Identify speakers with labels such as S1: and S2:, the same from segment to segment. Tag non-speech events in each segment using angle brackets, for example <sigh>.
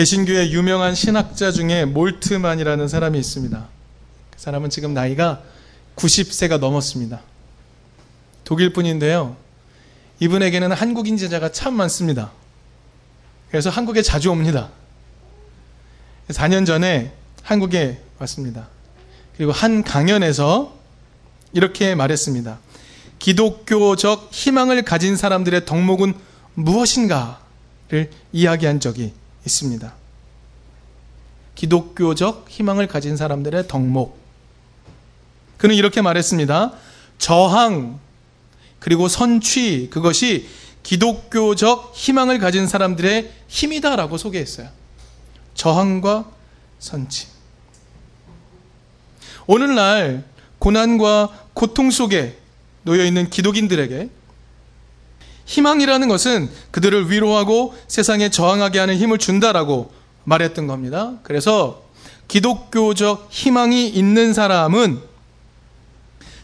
S1: 개신교의 유명한 신학자 중에 몰트만이라는 사람이 있습니다. 그 사람은 지금 나이가 90세가 넘었습니다. 독일 분인데요. 이분에게는 한국인 제자가 참 많습니다. 그래서 한국에 자주 옵니다. 4년 전에 한국에 왔습니다. 그리고 한 강연에서 이렇게 말했습니다. 기독교적 희망을 가진 사람들의 덕목은 무엇인가를 이야기한 적이 있습니다. 기독교적 희망을 가진 사람들의 덕목. 그는 이렇게 말했습니다. 저항, 그리고 선취, 그것이 기독교적 희망을 가진 사람들의 힘이다라고 소개했어요. 저항과 선취. 오늘날 고난과 고통 속에 놓여 있는 기독인들에게 희망이라는 것은 그들을 위로하고 세상에 저항하게 하는 힘을 준다라고 말했던 겁니다. 그래서 기독교적 희망이 있는 사람은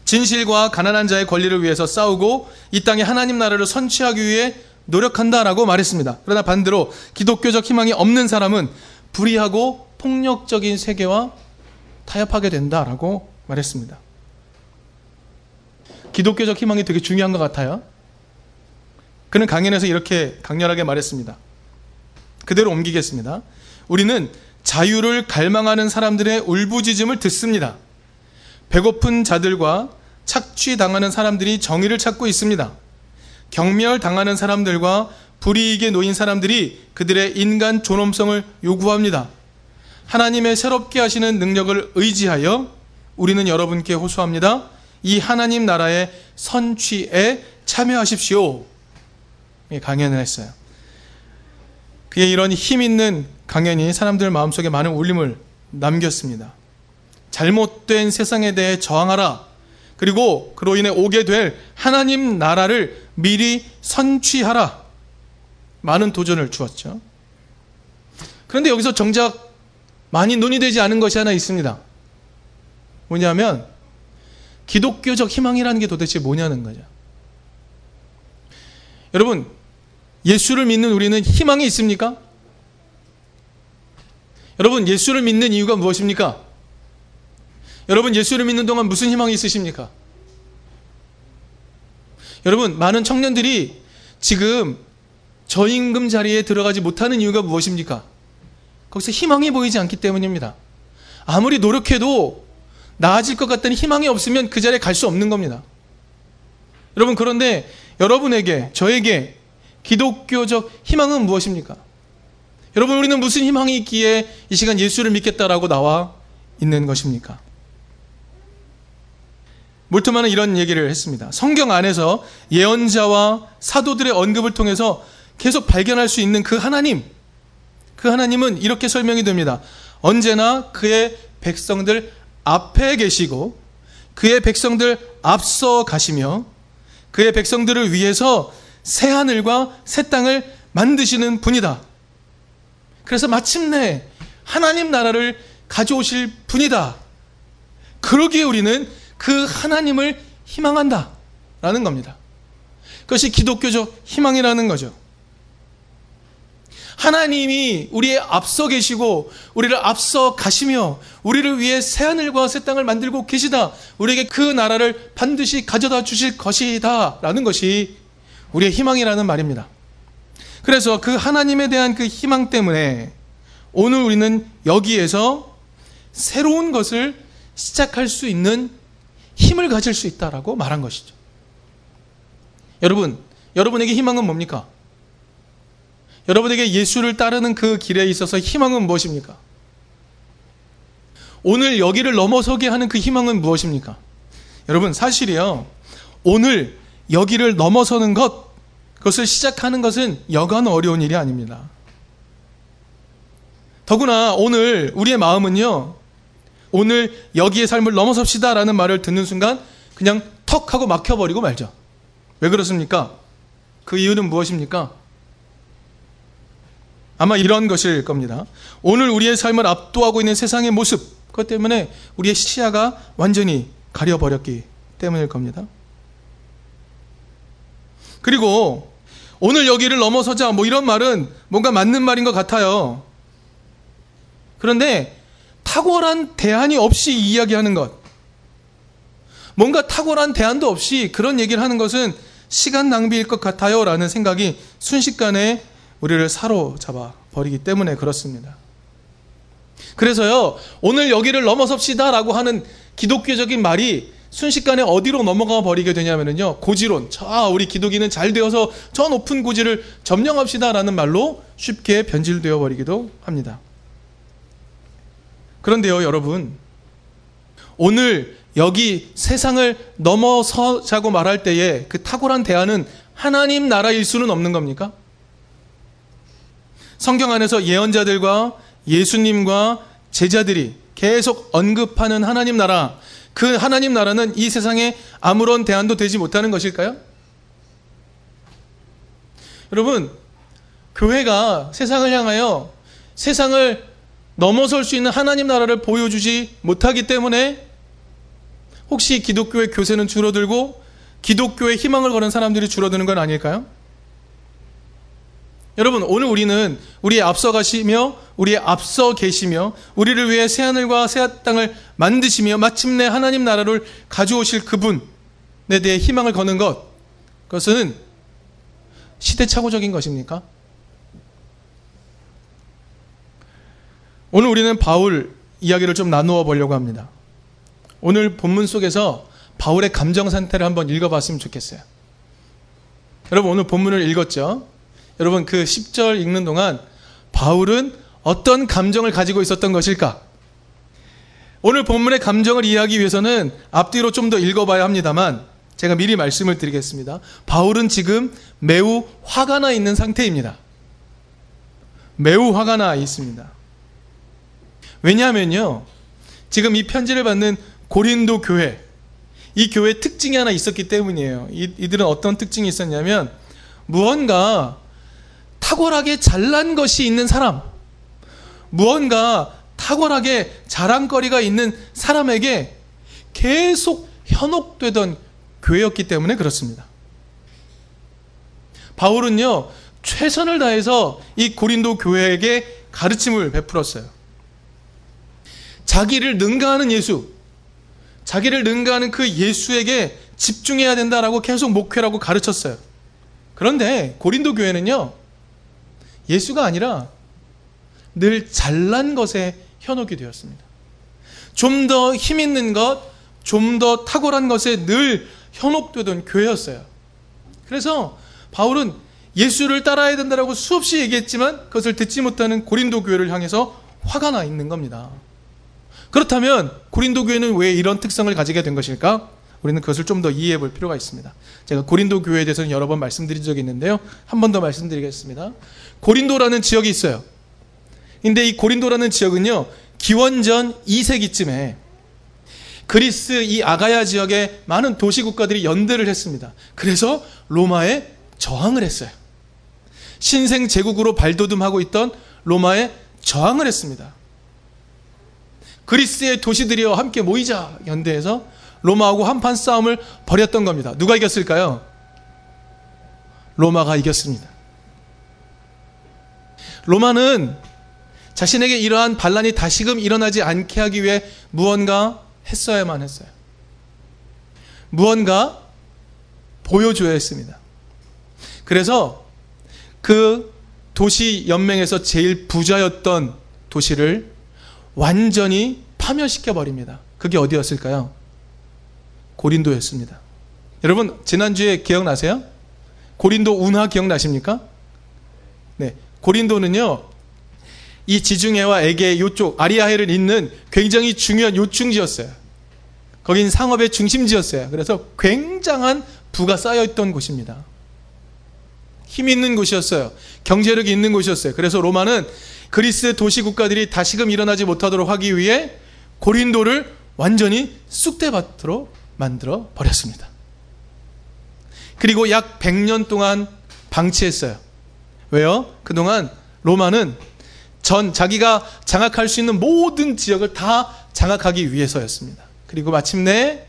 S1: 진실과 가난한 자의 권리를 위해서 싸우고 이 땅에 하나님 나라를 선취하기 위해 노력한다라고 말했습니다. 그러나 반대로 기독교적 희망이 없는 사람은 불의하고 폭력적인 세계와 타협하게 된다라고 말했습니다. 기독교적 희망이 되게 중요한 것 같아요. 그는 강연에서 이렇게 강렬하게 말했습니다. 그대로 옮기겠습니다. 우리는 자유를 갈망하는 사람들의 울부짖음을 듣습니다. 배고픈 자들과 착취당하는 사람들이 정의를 찾고 있습니다. 경멸당하는 사람들과 불이익에 놓인 사람들이 그들의 인간 존엄성을 요구합니다. 하나님의 새롭게 하시는 능력을 의지하여 우리는 여러분께 호소합니다. 이 하나님 나라의 선취에 참여하십시오. 강연을 했어요. 그의 이런 힘 있는 강연이 사람들 마음속에 많은 울림을 남겼습니다. 잘못된 세상에 대해 저항하라. 그리고 그로 인해 오게 될 하나님 나라를 미리 선취하라. 많은 도전을 주었죠. 그런데 여기서 정작 많이 논의되지 않은 것이 하나 있습니다. 뭐냐면 기독교적 희망이라는 게 도대체 뭐냐는 거죠. 여러분, 예수를 믿는 우리는 희망이 있습니까? 여러분, 예수를 믿는 이유가 무엇입니까? 여러분, 예수를 믿는 동안 무슨 희망이 있으십니까? 여러분, 많은 청년들이 지금 저임금 자리에 들어가지 못하는 이유가 무엇입니까? 거기서 희망이 보이지 않기 때문입니다. 아무리 노력해도 나아질 것 같다는 희망이 없으면 그 자리에 갈 수 없는 겁니다. 여러분, 그런데 여러분에게, 저에게 기독교적 희망은 무엇입니까? 여러분, 우리는 무슨 희망이 있기에 이 시간 예수를 믿겠다라고 나와 있는 것입니까? 몰트만은 이런 얘기를 했습니다. 성경 안에서 예언자와 사도들의 언급을 통해서 계속 발견할 수 있는 그 하나님, 그 하나님은 이렇게 설명이 됩니다. 언제나 그의 백성들 앞에 계시고 그의 백성들 앞서 가시며 그의 백성들을 위해서 새 하늘과 새 땅을 만드시는 분이다. 그래서 마침내 하나님 나라를 가져오실 분이다. 그러기에 우리는 그 하나님을 희망한다. 라는 겁니다. 그것이 기독교적 희망이라는 거죠. 하나님이 우리의 앞서 계시고 우리를 앞서 가시며 우리를 위해 새 하늘과 새 땅을 만들고 계시다. 우리에게 그 나라를 반드시 가져다 주실 것이다. 라는 것이 우리의 희망이라는 말입니다. 그래서 그 하나님에 대한 그 희망 때문에 오늘 우리는 여기에서 새로운 것을 시작할 수 있는 힘을 가질 수 있다라고 말한 것이죠. 여러분, 여러분에게 희망은 뭡니까? 여러분에게 예수를 따르는 그 길에 있어서 희망은 무엇입니까? 오늘 여기를 넘어서게 하는 그 희망은 무엇입니까? 여러분, 사실이요. 오늘 여기를 넘어서는 것, 그것을 시작하는 것은 여간 어려운 일이 아닙니다. 더구나 오늘 우리의 마음은요, 오늘 여기의 삶을 넘어섭시다 라는 말을 듣는 순간 그냥 턱 하고 막혀버리고 말죠. 왜 그렇습니까? 그 이유는 무엇입니까? 아마 이런 것일 겁니다. 오늘 우리의 삶을 압도하고 있는 세상의 모습, 그것 때문에 우리의 시야가 완전히 가려버렸기 때문일 겁니다. 그리고 오늘 여기를 넘어서자 뭐 이런 말은 뭔가 맞는 말인 것 같아요. 그런데 탁월한 대안이 없이 이야기하는 것. 뭔가 탁월한 대안도 없이 그런 얘기를 하는 것은 시간 낭비일 것 같아요. 라는 생각이 순식간에 우리를 사로잡아 버리기 때문에 그렇습니다. 그래서요, 오늘 여기를 넘어섭시다 라고 하는 기독교적인 말이 순식간에 어디로 넘어가 버리게 되냐면요. 고지론. 자, 우리 기독인은 잘 되어서 저 높은 고지를 점령합시다 라는 말로 쉽게 변질되어 버리기도 합니다. 그런데요, 여러분. 오늘 여기 세상을 넘어서자고 말할 때에 그 탁월한 대안은 하나님 나라일 수는 없는 겁니까? 성경 안에서 예언자들과 예수님과 제자들이 계속 언급하는 하나님 나라, 그 하나님 나라는 이 세상에 아무런 대안도 되지 못하는 것일까요? 여러분, 교회가 세상을 향하여 세상을 넘어설 수 있는 하나님 나라를 보여주지 못하기 때문에 혹시 기독교의 교세는 줄어들고 기독교의 희망을 거는 사람들이 줄어드는 건 아닐까요? 여러분, 오늘 우리는 우리의 앞서 가시며 우리의 앞서 계시며 우리를 위해 새 하늘과 새 땅을 만드시며 마침내 하나님 나라를 가져오실 그분에 대해 희망을 거는 것. 그것은 시대착오적인 것입니까? 오늘 우리는 바울 이야기를 좀 나누어 보려고 합니다. 오늘 본문 속에서 바울의 감정 상태를 한번 읽어봤으면 좋겠어요. 여러분 오늘 본문을 읽었죠? 여러분 그 10절 읽는 동안 바울은 어떤 감정을 가지고 있었던 것일까? 오늘 본문의 감정을 이해하기 위해서는 앞뒤로 좀 더 읽어봐야 합니다만 제가 미리 말씀을 드리겠습니다. 바울은 지금 매우 화가 나 있는 상태입니다. 매우 화가 나 있습니다. 왜냐하면요. 지금 이 편지를 받는 고린도 교회, 이 교회 특징이 하나 있었기 때문이에요. 이, 이들은 어떤 특징이 있었냐면 무언가 탁월하게 잘난 것이 있는 사람, 무언가 탁월하게 자랑거리가 있는 사람에게 계속 현혹되던 교회였기 때문에 그렇습니다. 바울은요, 최선을 다해서 이 고린도 교회에게 가르침을 베풀었어요. 자기를 능가하는 예수, 자기를 능가하는 그 예수에게 집중해야 된다라고 계속 목회라고 가르쳤어요. 그런데 고린도 교회는요, 예수가 아니라 늘 잘난 것에 현혹이 되었습니다. 좀 더 힘 있는 것, 좀 더 탁월한 것에 늘 현혹되던 교회였어요. 그래서 바울은 예수를 따라야 된다라고 수없이 얘기했지만 그것을 듣지 못하는 고린도 교회를 향해서 화가 나 있는 겁니다. 그렇다면 고린도 교회는 왜 이런 특성을 가지게 된 것일까? 우리는 그것을 좀 더 이해해 볼 필요가 있습니다. 제가 고린도 교회에 대해서는 여러 번 말씀드린 적이 있는데요. 한 번 더 말씀드리겠습니다. 고린도라는 지역이 있어요. 근데 이 고린도라는 지역은요, 기원전 2세기쯤에 그리스 이 아가야 지역에 많은 도시 국가들이 연대를 했습니다. 그래서 로마에 저항을 했어요. 신생 제국으로 발돋움하고 있던 로마에 저항을 했습니다. 그리스의 도시들이여 함께 모이자 연대해서 로마하고 한판 싸움을 벌였던 겁니다. 누가 이겼을까요? 로마가 이겼습니다. 로마는 자신에게 이러한 반란이 다시금 일어나지 않게 하기 위해 무언가 했어야만 했어요. 무언가 보여줘야 했습니다. 그래서 그 도시 연맹에서 제일 부자였던 도시를 완전히 파멸시켜 버립니다. 그게 어디였을까요? 고린도였습니다. 여러분 지난주에 기억나세요? 고린도 운하 기억나십니까? 네. 고린도는요. 이 지중해와 에게 요쪽 아리아해를 잇는 굉장히 중요한 요충지였어요. 거긴 상업의 중심지였어요. 그래서 굉장한 부가 쌓여 있던 곳입니다. 힘 있는 곳이었어요. 경제력이 있는 곳이었어요. 그래서 로마는 그리스 도시 국가들이 다시금 일어나지 못하도록 하기 위해 고린도를 완전히 쑥대밭으로 만들어 버렸습니다. 그리고 약 100년 동안 방치했어요. 왜요? 그동안 로마는 전 자기가 장악할 수 있는 모든 지역을 다 장악하기 위해서였습니다. 그리고 마침내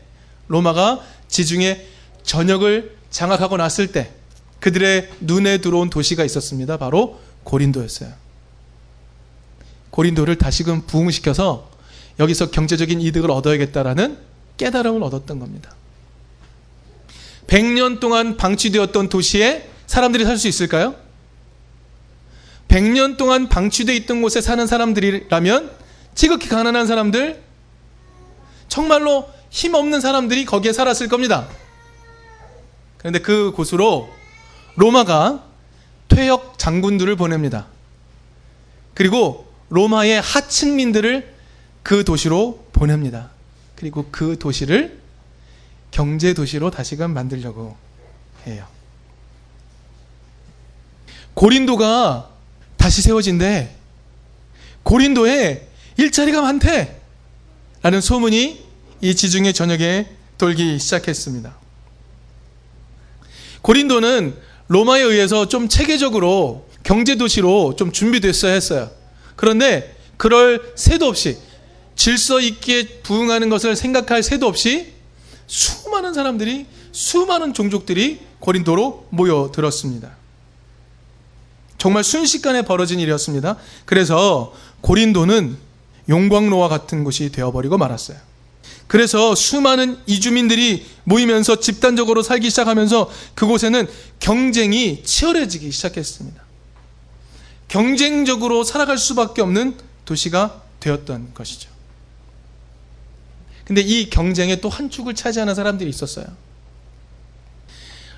S1: 로마가 지중해 전역을 장악하고 났을 때 그들의 눈에 들어온 도시가 있었습니다. 바로 고린도였어요. 고린도를 다시금 부흥시켜서 여기서 경제적인 이득을 얻어야겠다라는 깨달음을 얻었던 겁니다. 100년 동안 방치되었던 도시에 사람들이 살 수 있을까요? 100년 동안 방치되어 있던 곳에 사는 사람들이라면 지극히 가난한 사람들, 정말로 힘없는 사람들이 거기에 살았을 겁니다. 그런데 그 곳으로 로마가 퇴역 장군들을 보냅니다. 그리고 로마의 하층민들을 그 도시로 보냅니다. 그리고 그 도시를 경제 도시로 다시금 만들려고 해요. 고린도가 다시 세워진대. 고린도에 일자리가 많대. 라는 소문이 이 지중해 전역에 돌기 시작했습니다. 고린도는 로마에 의해서 좀 체계적으로 경제 도시로 좀 준비됐어야 했어요. 그런데 그럴 새도 없이 질서 있게 부응하는 것을 생각할 새도 없이 수많은 사람들이 수많은 종족들이 고린도로 모여들었습니다. 정말 순식간에 벌어진 일이었습니다. 그래서 고린도는 용광로와 같은 곳이 되어버리고 말았어요. 그래서 수많은 이주민들이 모이면서 집단적으로 살기 시작하면서 그곳에는 경쟁이 치열해지기 시작했습니다. 경쟁적으로 살아갈 수밖에 없는 도시가 되었던 것이죠. 근데 이 경쟁에 또 한 축을 차지하는 사람들이 있었어요.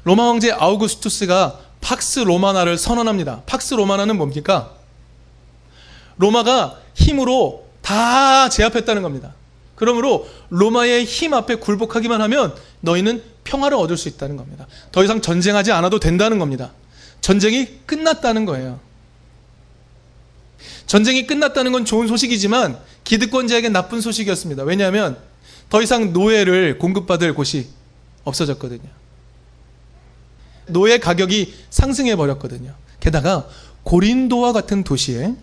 S1: 로마 황제 아우구스투스가 팍스 로마나를 선언합니다. 팍스 로마나는 뭡니까? 로마가 힘으로 다 제압했다는 겁니다. 그러므로 로마의 힘 앞에 굴복하기만 하면 너희는 평화를 얻을 수 있다는 겁니다. 더 이상 전쟁하지 않아도 된다는 겁니다. 전쟁이 끝났다는 거예요. 전쟁이 끝났다는 건 좋은 소식이지만 기득권자에게 나쁜 소식이었습니다. 왜냐하면 더 이상 노예를 공급받을 곳이 없어졌거든요. 노예 가격이 상승해 버렸거든요. 게다가 고린도와 같은 도시에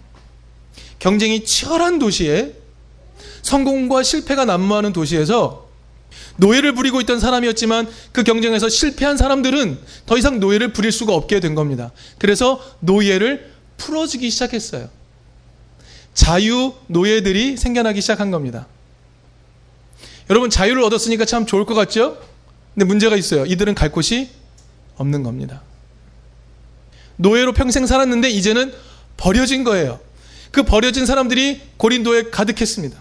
S1: 경쟁이 치열한 도시에 성공과 실패가 난무하는 도시에서 노예를 부리고 있던 사람이었지만 그 경쟁에서 실패한 사람들은 더 이상 노예를 부릴 수가 없게 된 겁니다. 그래서 노예를 풀어주기 시작했어요. 자유 노예들이 생겨나기 시작한 겁니다. 여러분 자유를 얻었으니까 참 좋을 것 같죠? 근데 문제가 있어요. 이들은 갈 곳이 없는 겁니다. 노예로 평생 살았는데 이제는 버려진 거예요. 그 버려진 사람들이 고린도에 가득했습니다.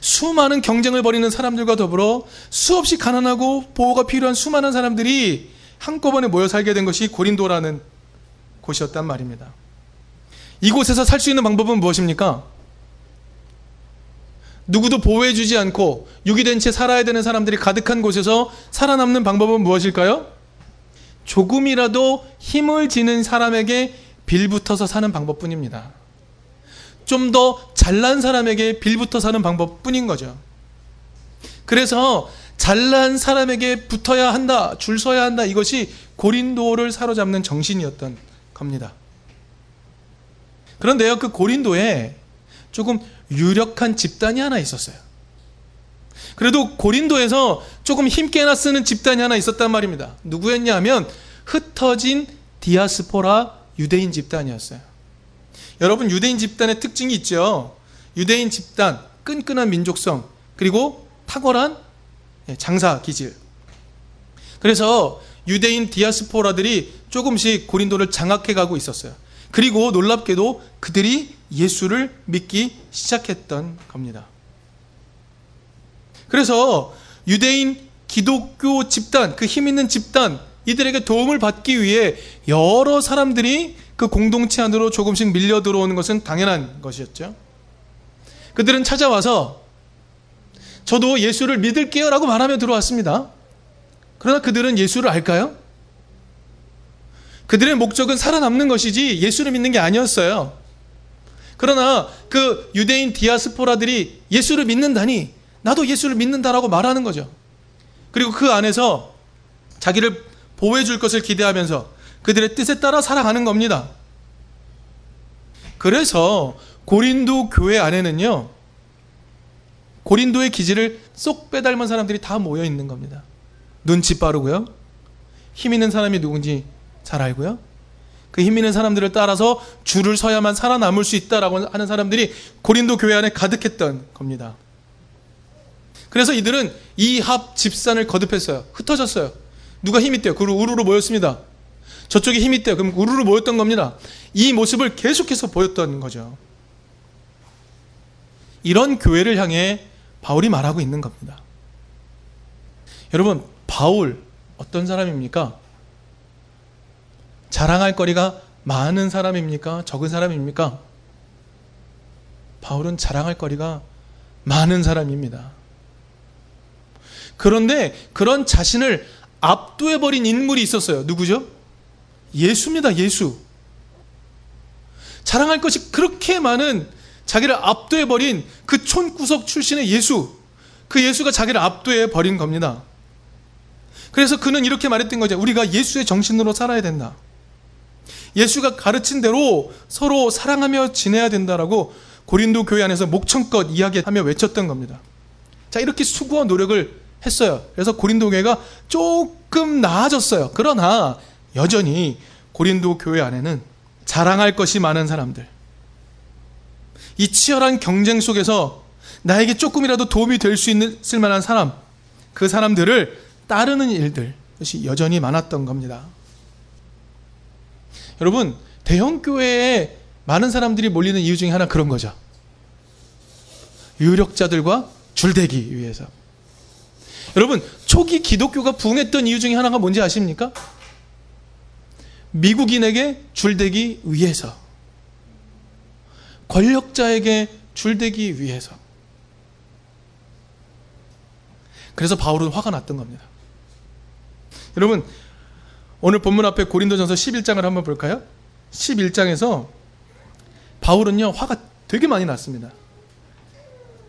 S1: 수많은 경쟁을 벌이는 사람들과 더불어 수없이 가난하고 보호가 필요한 수많은 사람들이 한꺼번에 모여 살게 된 것이 고린도라는 곳이었단 말입니다. 이곳에서 살 수 있는 방법은 무엇입니까? 누구도 보호해주지 않고 유기된 채 살아야 되는 사람들이 가득한 곳에서 살아남는 방법은 무엇일까요? 조금이라도 힘을 지는 사람에게 빌붙어서 사는 방법뿐입니다. 좀 더 잘난 사람에게 빌붙어 사는 방법뿐인 거죠. 그래서 잘난 사람에게 붙어야 한다, 줄 서야 한다 이것이 고린도를 사로잡는 정신이었던 겁니다. 그런데요, 그 고린도에 조금 유력한 집단이 하나 있었어요. 그래도 고린도에서 조금 힘께나 쓰는 집단이 하나 있었단 말입니다. 누구였냐 하면 흩어진 디아스포라 유대인 집단이었어요. 여러분 유대인 집단의 특징이 있죠. 유대인 집단 끈끈한 민족성 그리고 탁월한 예, 장사 기질. 그래서 유대인 디아스포라들이 조금씩 고린도를 장악해 가고 있었어요. 그리고 놀랍게도 그들이 예수를 믿기 시작했던 겁니다. 그래서 유대인 기독교 집단, 그 힘 있는 집단, 이들에게 도움을 받기 위해 여러 사람들이 그 공동체 안으로 조금씩 밀려 들어오는 것은 당연한 것이었죠. 그들은 찾아와서 저도 예수를 믿을게요 라고 말하며 들어왔습니다. 그러나 그들은 예수를 알까요? 그들의 목적은 살아남는 것이지 예수를 믿는 게 아니었어요. 그러나 그 유대인 디아스포라들이 예수를 믿는다니 나도 예수를 믿는다라고 말하는 거죠. 그리고 그 안에서 자기를 보호해 줄 것을 기대하면서 그들의 뜻에 따라 살아가는 겁니다. 그래서 고린도 교회 안에는요, 고린도의 기질을 쏙 빼닮은 사람들이 다 모여 있는 겁니다. 눈치 빠르고요, 힘 있는 사람이 누군지 잘 알고요, 그 힘 있는 사람들을 따라서 줄을 서야만 살아남을 수 있다라고 하는 사람들이 고린도 교회 안에 가득했던 겁니다. 그래서 이들은 이합 집산을 거듭했어요. 흩어졌어요. 누가 힘이 있대요? 그리고 우르르 모였습니다. 저쪽에 힘이 있대요. 그럼 우르르 모였던 겁니다. 이 모습을 계속해서 보였던 거죠. 이런 교회를 향해 바울이 말하고 있는 겁니다. 여러분, 바울 어떤 사람입니까? 자랑할 거리가 많은 사람입니까? 적은 사람입니까? 바울은 자랑할 거리가 많은 사람입니다. 그런데 그런 자신을 압도해버린 인물이 있었어요. 누구죠? 예수입니다, 예수. 자랑할 것이 그렇게 많은 자기를 압도해버린 그 촌구석 출신의 예수. 그 예수가 자기를 압도해버린 겁니다. 그래서 그는 이렇게 말했던 거죠. 우리가 예수의 정신으로 살아야 된다. 예수가 가르친 대로 서로 사랑하며 지내야 된다라고 고린도 교회 안에서 목청껏 이야기하며 외쳤던 겁니다. 자, 이렇게 수고와 노력을 했어요. 그래서 고린도 교회가 조금 나아졌어요. 그러나 여전히 고린도 교회 안에는 자랑할 것이 많은 사람들. 이 치열한 경쟁 속에서 나에게 조금이라도 도움이 될 수 있을 만한 사람, 그 사람들을 따르는 일들, 것이 여전히 많았던 겁니다. 여러분, 대형 교회에 많은 사람들이 몰리는 이유 중에 하나 그런 거죠. 유력자들과 줄대기 위해서. 여러분, 초기 기독교가 부흥했던 이유 중에 하나가 뭔지 아십니까? 미국인에게 줄대기 위해서. 권력자에게 줄대기 위해서. 그래서 바울은 화가 났던 겁니다. 여러분, 오늘 본문 앞에 고린도전서 11장을 한번 볼까요? 11장에서 바울은요, 화가 되게 많이 났습니다.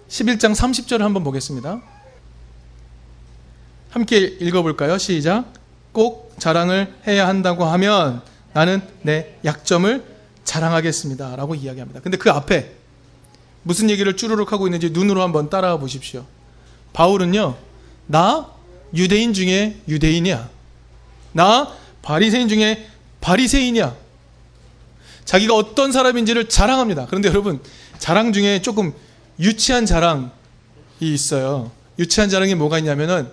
S1: 11장 30절을 한번 보겠습니다. 함께 읽어볼까요? 시작. 꼭 자랑을 해야 한다고 하면 나는 내 약점을 자랑하겠습니다. 라고 이야기합니다. 근데 그 앞에 무슨 얘기를 쭈르륵 하고 있는지 눈으로 한번 따라와 보십시오. 바울은요, 나 유대인 중에 유대인이야. 나 바리새인 중에 바리새인이야. 자기가 어떤 사람인지를 자랑합니다. 그런데 여러분, 자랑 중에 조금 유치한 자랑이 있어요. 유치한 자랑이 뭐가 있냐면은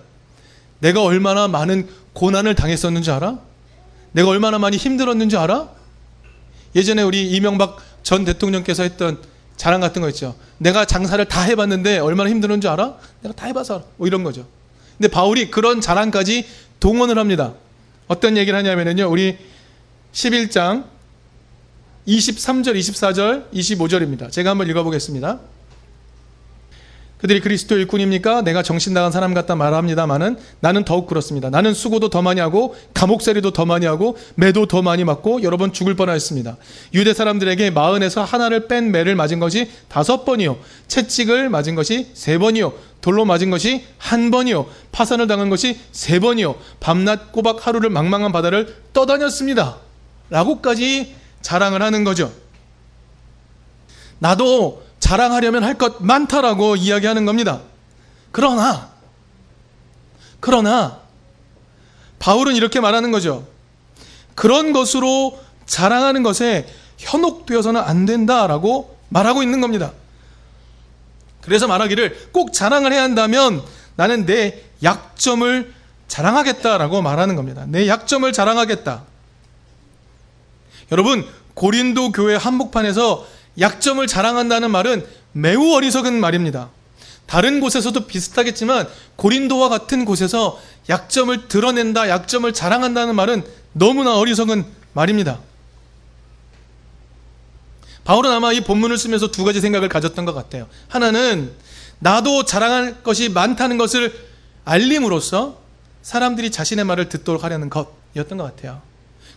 S1: 내가 얼마나 많은 고난을 당했었는지 알아? 내가 얼마나 많이 힘들었는지 알아? 예전에 우리 이명박 전 대통령께서 했던 자랑 같은 거 있죠. 내가 장사를 다 해봤는데 얼마나 힘들었는지 알아? 내가 다 해봐서 뭐 이런 거죠. 근데 바울이 그런 자랑까지 동원을 합니다. 어떤 얘기를 하냐면요. 우리 11장 23절, 24절, 25절입니다. 제가 한번 읽어보겠습니다. 그들이 그리스도 일꾼입니까? 내가 정신 나간 사람 같다 말합니다마는 나는 더욱 그렇습니다. 나는 수고도 더 많이 하고 감옥살이도 더 많이 하고 매도 더 많이 맞고 여러 번 죽을 뻔하였습니다. 유대 사람들에게 마흔에서 하나를 뺀 매를 맞은 것이 다섯 번이요, 채찍을 맞은 것이 세 번이요, 돌로 맞은 것이 한 번이요, 파산을 당한 것이 세 번이요, 밤낮 꼬박 하루를 망망한 바다를 떠다녔습니다. 라고까지 자랑을 하는 거죠. 나도 자랑하려면 할 것 많다라고 이야기하는 겁니다. 그러나, 그러나, 바울은 이렇게 말하는 거죠. 그런 것으로 자랑하는 것에 현혹되어서는 안 된다라고 말하고 있는 겁니다. 그래서 말하기를 꼭 자랑을 해야 한다면 나는 내 약점을 자랑하겠다라고 말하는 겁니다. 내 약점을 자랑하겠다. 여러분, 고린도 교회 한복판에서 약점을 자랑한다는 말은 매우 어리석은 말입니다. 다른 곳에서도 비슷하겠지만 고린도와 같은 곳에서 약점을 드러낸다, 약점을 자랑한다는 말은 너무나 어리석은 말입니다. 바울은 아마 이 본문을 쓰면서 두 가지 생각을 가졌던 것 같아요. 하나는 나도 자랑할 것이 많다는 것을 알림으로써 사람들이 자신의 말을 듣도록 하려는 것이었던 것 같아요.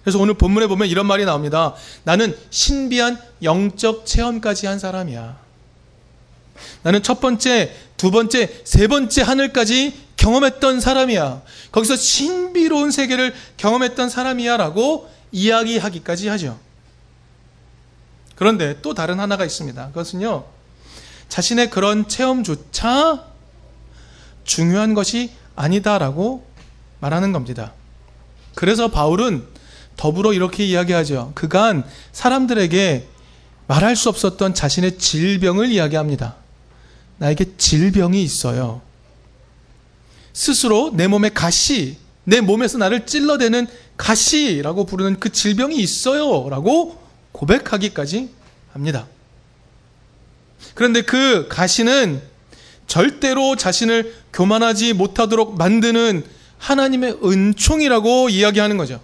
S1: 그래서 오늘 본문에 보면 이런 말이 나옵니다. 나는 신비한 영적 체험까지 한 사람이야. 나는 첫 번째, 두 번째, 세 번째 하늘까지 경험했던 사람이야. 거기서 신비로운 세계를 경험했던 사람이야. 라고 이야기하기까지 하죠. 그런데 또 다른 하나가 있습니다. 그것은요, 자신의 그런 체험조차 중요한 것이 아니다라고 말하는 겁니다. 그래서 바울은 더불어 이렇게 이야기하죠. 그간 사람들에게 말할 수 없었던 자신의 질병을 이야기합니다. 나에게 질병이 있어요. 스스로 내 몸에 가시, 내 몸에서 나를 찔러대는 가시라고 부르는 그 질병이 있어요. 라고 고백하기까지 합니다. 그런데 그 가시는 절대로 자신을 교만하지 못하도록 만드는 하나님의 은총이라고 이야기하는 거죠.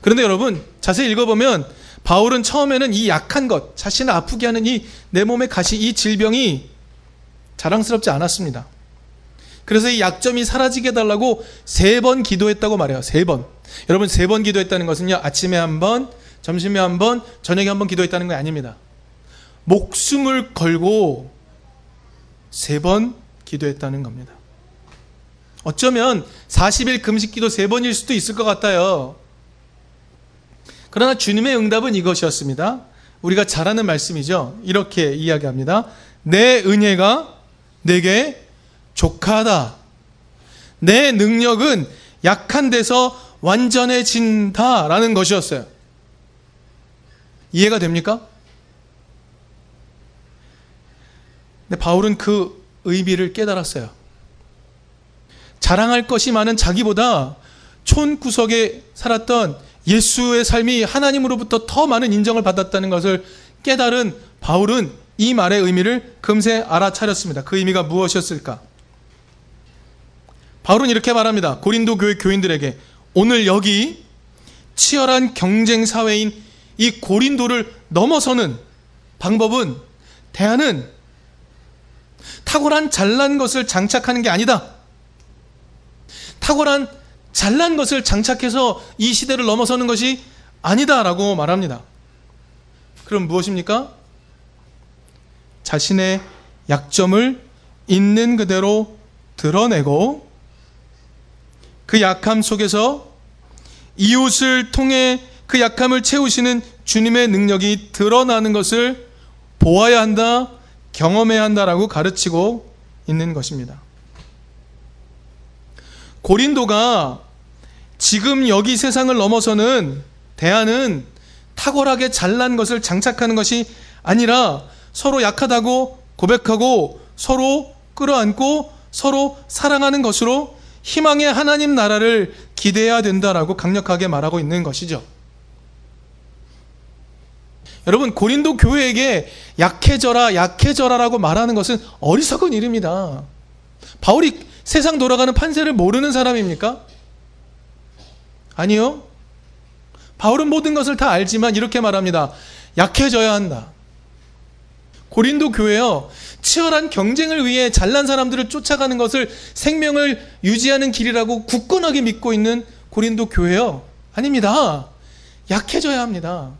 S1: 그런데 여러분, 자세히 읽어보면 바울은 처음에는 이 약한 것, 자신을 아프게 하는 이 내 몸의 가시, 이 질병이 자랑스럽지 않았습니다. 그래서 이 약점이 사라지게 해달라고 세 번 기도했다고 말해요. 세 번. 여러분, 세 번 기도했다는 것은요, 아침에 한 번, 점심에 한 번, 저녁에 한 번 기도했다는 게 아닙니다. 목숨을 걸고 세 번 기도했다는 겁니다. 어쩌면 40일 금식 기도 세 번일 수도 있을 것 같아요. 그러나 주님의 응답은 이것이었습니다. 우리가 잘 아는 말씀이죠. 이렇게 이야기합니다. 내 은혜가 내게 족하다. 내 능력은 약한 데서 완전해진다라는 것이었어요. 이해가 됩니까? 근데 바울은 그 의미를 깨달았어요. 자랑할 것이 많은 자기보다 촌 구석에 살았던 예수의 삶이 하나님으로부터 더 많은 인정을 받았다는 것을 깨달은 바울은 이 말의 의미를 금세 알아차렸습니다. 그 의미가 무엇이었을까? 바울은 이렇게 말합니다. 고린도 교회 교인들에게 오늘 여기 치열한 경쟁 사회인 이 고린도를 넘어서는 방법은 대안은 탁월한 잘난 것을 장착하는 게 아니다. 탁월한 잘난 것을 장착해서 이 시대를 넘어서는 것이 아니다라고 말합니다. 그럼 무엇입니까? 자신의 약점을 있는 그대로 드러내고 그 약함 속에서 이웃을 통해 그 약함을 채우시는 주님의 능력이 드러나는 것을 보아야 한다, 경험해야 한다라고 가르치고 있는 것입니다. 고린도가 지금 여기 세상을 넘어서는 대안은 탁월하게 잘난 것을 장착하는 것이 아니라 서로 약하다고 고백하고 서로 끌어안고 서로 사랑하는 것으로 희망의 하나님 나라를 기대해야 된다라고 강력하게 말하고 있는 것이죠. 여러분, 고린도 교회에게 약해져라, 약해져라라고 말하는 것은 어리석은 일입니다. 바울이 세상 돌아가는 판세를 모르는 사람입니까? 아니요. 바울은 모든 것을 다 알지만 이렇게 말합니다. 약해져야 한다. 고린도 교회요. 치열한 경쟁을 위해 잘난 사람들을 쫓아가는 것을 생명을 유지하는 길이라고 굳건하게 믿고 있는 고린도 교회요. 아닙니다. 약해져야 합니다.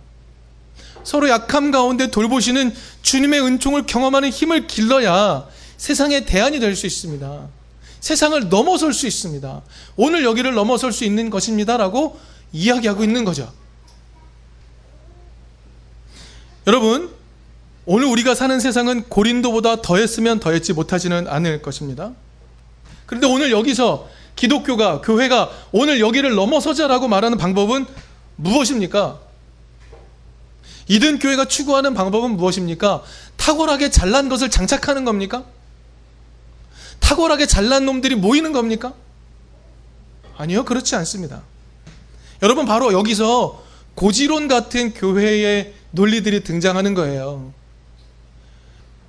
S1: 서로 약함 가운데 돌보시는 주님의 은총을 경험하는 힘을 길러야 세상의 대안이 될 수 있습니다. 세상을 넘어설 수 있습니다. 오늘 여기를 넘어설 수 있는 것입니다라고 이야기하고 있는 거죠. 여러분, 오늘 우리가 사는 세상은 고린도보다 더했으면 더했지 못하지는 않을 것입니다. 그런데 오늘 여기서 기독교가, 교회가 오늘 여기를 넘어서자라고 말하는 방법은 무엇입니까? 이든 교회가 추구하는 방법은 무엇입니까? 탁월하게 잘난 것을 장착하는 겁니까? 탁월하게 잘난 놈들이 모이는 겁니까? 아니요, 그렇지 않습니다. 여러분, 바로 여기서 고지론 같은 교회의 논리들이 등장하는 거예요.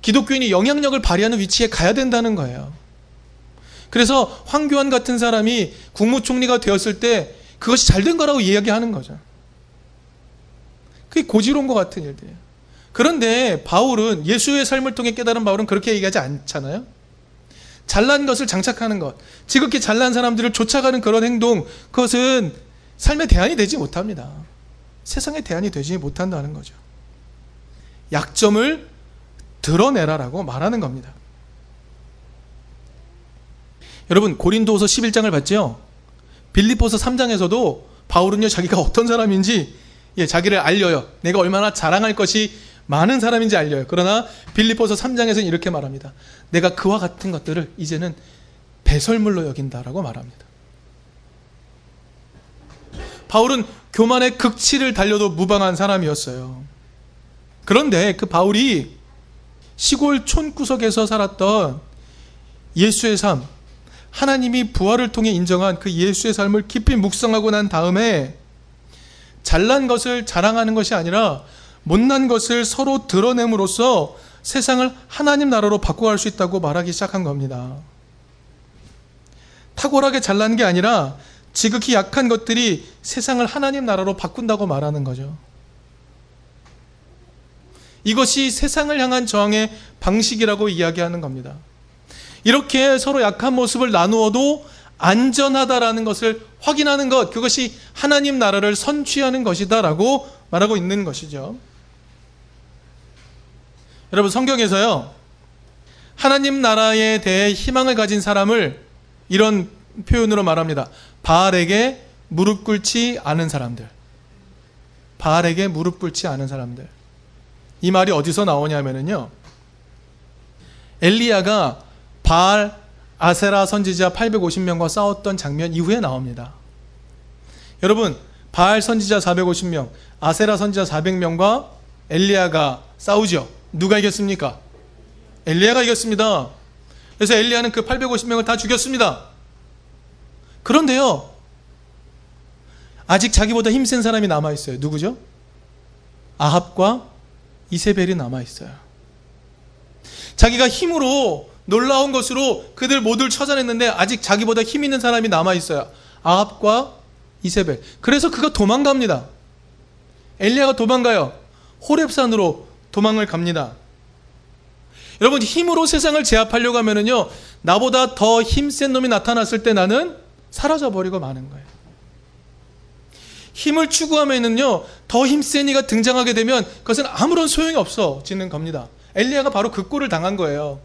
S1: 기독교인이 영향력을 발휘하는 위치에 가야 된다는 거예요. 그래서 황교안 같은 사람이 국무총리가 되었을 때 그것이 잘 된 거라고 이야기하는 거죠. 그게 고지론과 같은 일들이에요. 그런데 바울은 예수의 삶을 통해 깨달은 바울은 그렇게 얘기하지 않잖아요. 잘난 것을 장착하는 것, 지극히 잘난 사람들을 쫓아가는 그런 행동, 그것은 삶의 대안이 되지 못합니다. 세상의 대안이 되지 못한다는 거죠. 약점을 드러내라라고 말하는 겁니다. 여러분, 고린도서 11장을 봤죠? 빌리포서 3장에서도 바울은요, 자기가 어떤 사람인지, 예, 자기를 알려요. 내가 얼마나 자랑할 것이 많은 사람인지 알려요. 그러나 빌리포서 3장에서는 이렇게 말합니다. 내가 그와 같은 것들을 이제는 배설물로 여긴다라고 말합니다. 바울은 교만의 극치를 달려도 무방한 사람이었어요. 그런데 그 바울이 시골 촌구석에서 살았던 예수의 삶, 하나님이 부활을 통해 인정한 그 예수의 삶을 깊이 묵상하고 난 다음에 잘난 것을 자랑하는 것이 아니라 못난 것을 서로 드러냄으로써 세상을 하나님 나라로 바꿔갈 수 있다고 말하기 시작한 겁니다. 탁월하게 잘난 게 아니라 지극히 약한 것들이 세상을 하나님 나라로 바꾼다고 말하는 거죠. 이것이 세상을 향한 저항의 방식이라고 이야기하는 겁니다. 이렇게 서로 약한 모습을 나누어도 안전하다라는 것을 확인하는 것, 그것이 하나님 나라를 선취하는 것이다라고 말하고 있는 것이죠. 여러분, 성경에서요, 하나님 나라에 대해 희망을 가진 사람을 이런 표현으로 말합니다. 바알에게 무릎 꿇지 않은 사람들. 바알에게 무릎 꿇지 않은 사람들. 이 말이 어디서 나오냐면요. 엘리야가 바알 아세라 선지자 850명과 싸웠던 장면 이후에 나옵니다. 여러분, 바알 선지자 450명, 아세라 선지자 400명과 엘리야가 싸우죠. 누가 이겼습니까? 엘리야가 이겼습니다. 그래서 엘리야는 그 850명을 다 죽였습니다. 그런데요. 아직 자기보다 힘센 사람이 남아 있어요. 누구죠? 아합과 이세벨이 남아 있어요. 자기가 힘으로 놀라운 것으로 그들 모두를 찾아냈는데 아직 자기보다 힘 있는 사람이 남아 있어요. 아합과 이세벨. 그래서 그가 도망갑니다. 엘리야가 도망가요. 호렙산으로 도망을 갑니다. 여러분 힘으로 세상을 제압하려고 하면은요 나보다 더 힘센 놈이 나타났을 때 나는 사라져 버리고 마는 거예요. 힘을 추구하면은요 더 힘센 이가 등장하게 되면 그것은 아무런 소용이 없어지는 겁니다. 엘리야가 바로 그 꼴을 당한 거예요.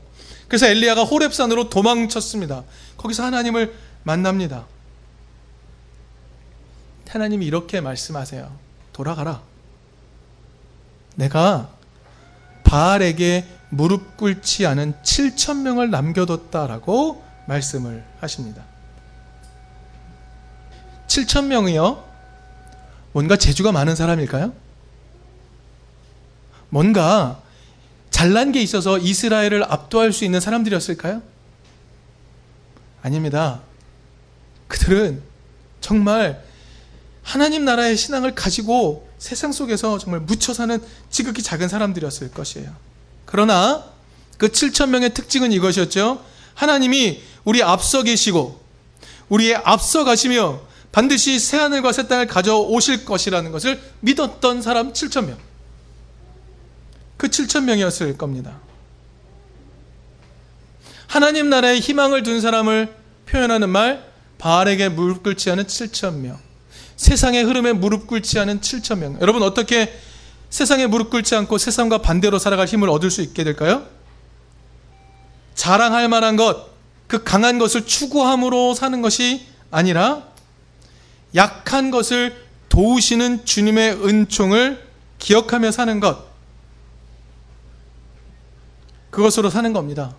S1: 그래서 엘리야가 호렙산으로 도망쳤습니다. 거기서 하나님을 만납니다. 하나님이 이렇게 말씀하세요. 돌아가라. 내가 바알에게 무릎 꿇지 않은 7천 명을 남겨뒀다라고 말씀을 하십니다. 7천 명이요. 뭔가 재주가 많은 사람일까요? 뭔가 잘난 게 있어서 이스라엘을 압도할 수 있는 사람들이었을까요? 아닙니다. 그들은 정말 하나님 나라의 신앙을 가지고 세상 속에서 정말 묻혀 사는 지극히 작은 사람들이었을 것이에요. 그러나 그 7천 명의 특징은 이것이었죠. 하나님이 우리 앞서 계시고 우리의 앞서 가시며 반드시 새 하늘과 새 땅을 가져오실 것이라는 것을 믿었던 사람 7천 명. 그 7천 명이었을 겁니다. 하나님 나라에 희망을 둔 사람을 표현하는 말, 바알에게 꿇지 않은 7천 명. 세상의 흐름에 무릎 꿇지 않은 7천 명. 여러분 어떻게 세상에 무릎 꿇지 않고 세상과 반대로 살아갈 힘을 얻을 수 있게 될까요? 자랑할 만한 것, 그 강한 것을 추구함으로 사는 것이 아니라 약한 것을 도우시는 주님의 은총을 기억하며 사는 것. 그것으로 사는 겁니다.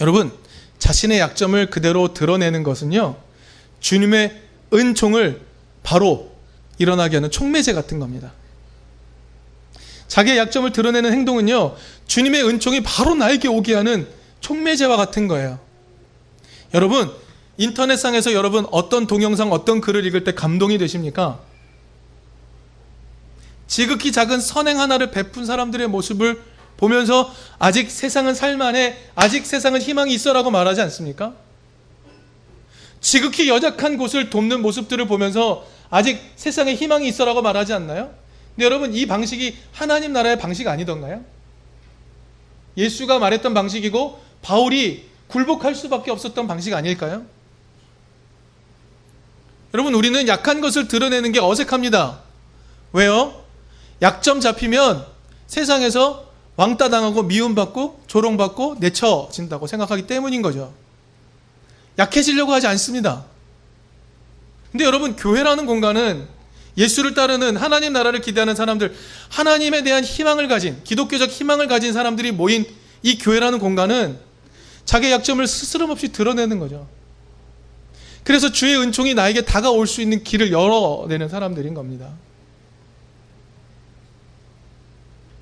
S1: 여러분, 자신의 약점을 그대로 드러내는 것은요, 주님의 은총을 바로 일어나게 하는 촉매제 같은 겁니다. 자기의 약점을 드러내는 행동은요, 주님의 은총이 바로 나에게 오게 하는 촉매제와 같은 거예요. 여러분, 인터넷상에서 여러분 어떤 동영상, 어떤 글을 읽을 때 감동이 되십니까? 지극히 작은 선행 하나를 베푼 사람들의 모습을 보면서 아직 세상은 살만해, 아직 세상은 희망이 있어라고 말하지 않습니까? 지극히 여작한 곳을 돕는 모습들을 보면서 아직 세상에 희망이 있어라고 말하지 않나요? 근데 여러분 이 방식이 하나님 나라의 방식 아니던가요? 예수가 말했던 방식이고 바울이 굴복할 수밖에 없었던 방식 아닐까요? 여러분 우리는 약한 것을 드러내는 게 어색합니다. 왜요? 약점 잡히면 세상에서 왕따 당하고 미움받고 조롱받고 내쳐진다고 생각하기 때문인 거죠. 약해지려고 하지 않습니다. 근데 여러분, 교회라는 공간은 예수를 따르는 하나님 나라를 기대하는 사람들, 하나님에 대한 희망을 가진, 기독교적 희망을 가진 사람들이 모인 이 교회라는 공간은 자기 약점을 스스럼 없이 드러내는 거죠. 그래서 주의 은총이 나에게 다가올 수 있는 길을 열어내는 사람들인 겁니다.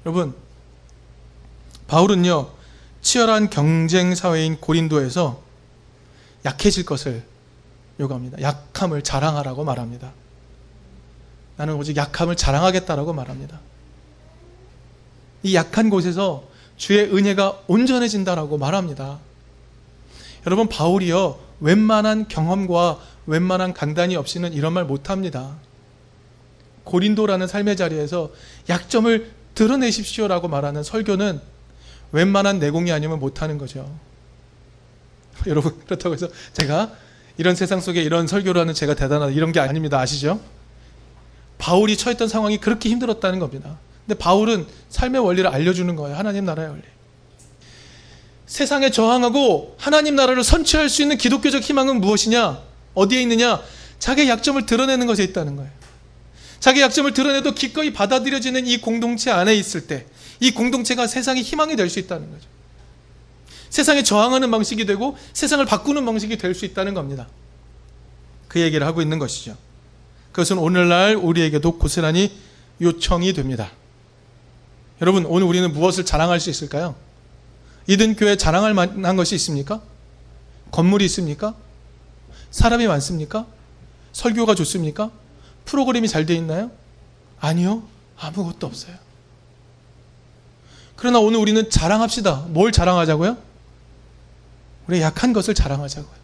S1: 여러분, 바울은요, 치열한 경쟁 사회인 고린도에서 약해질 것을 요구합니다. 약함을 자랑하라고 말합니다. 나는 오직 약함을 자랑하겠다라고 말합니다. 이 약한 곳에서 주의 은혜가 온전해진다라고 말합니다. 여러분, 바울이요, 웬만한 경험과 웬만한 강단이 없이는 이런 말 못합니다. 고린도라는 삶의 자리에서 약점을 드러내십시오라고 말하는 설교는 웬만한 내공이 아니면 못하는 거죠. <laughs> 여러분, 그렇다고 해서 제가 이런 세상 속에 이런 설교를 하는 제가 대단하다 이런 게 아닙니다. 아시죠? 바울이 처했던 상황이 그렇게 힘들었다는 겁니다. 근데 바울은 삶의 원리를 알려주는 거예요. 하나님 나라의 원리. 세상에 저항하고 하나님 나라를 선취할 수 있는 기독교적 희망은 무엇이냐? 어디에 있느냐? 자기의 약점을 드러내는 것에 있다는 거예요. 자기 약점을 드러내도 기꺼이 받아들여지는 이 공동체 안에 있을 때, 이 공동체가 세상의 희망이 될 수 있다는 거죠. 세상에 저항하는 방식이 되고 세상을 바꾸는 방식이 될 수 있다는 겁니다. 그 얘기를 하고 있는 것이죠. 그것은 오늘날 우리에게도 고스란히 요청이 됩니다. 여러분, 오늘 우리는 무엇을 자랑할 수 있을까요? 이든 교회 자랑할 만한 것이 있습니까? 건물이 있습니까? 사람이 많습니까? 설교가 좋습니까? 프로그램이 잘 돼 있나요? 아니요. 아무것도 없어요. 그러나 오늘 우리는 자랑합시다. 뭘 자랑하자고요? 우리 약한 것을 자랑하자고요.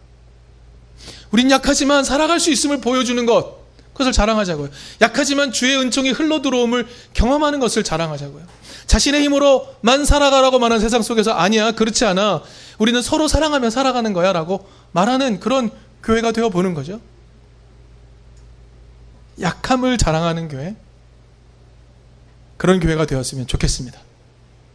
S1: 우린 약하지만 살아갈 수 있음을 보여주는 것. 그것을 자랑하자고요. 약하지만 주의 은총이 흘러 들어옴을 경험하는 것을 자랑하자고요. 자신의 힘으로만 살아가라고 말하는 세상 속에서 아니야, 그렇지 않아. 우리는 서로 사랑하며 살아가는 거야 라고 말하는 그런 교회가 되어 보는 거죠. 약함을 자랑하는 교회. 그런 교회가 되었으면 좋겠습니다.